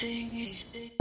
sing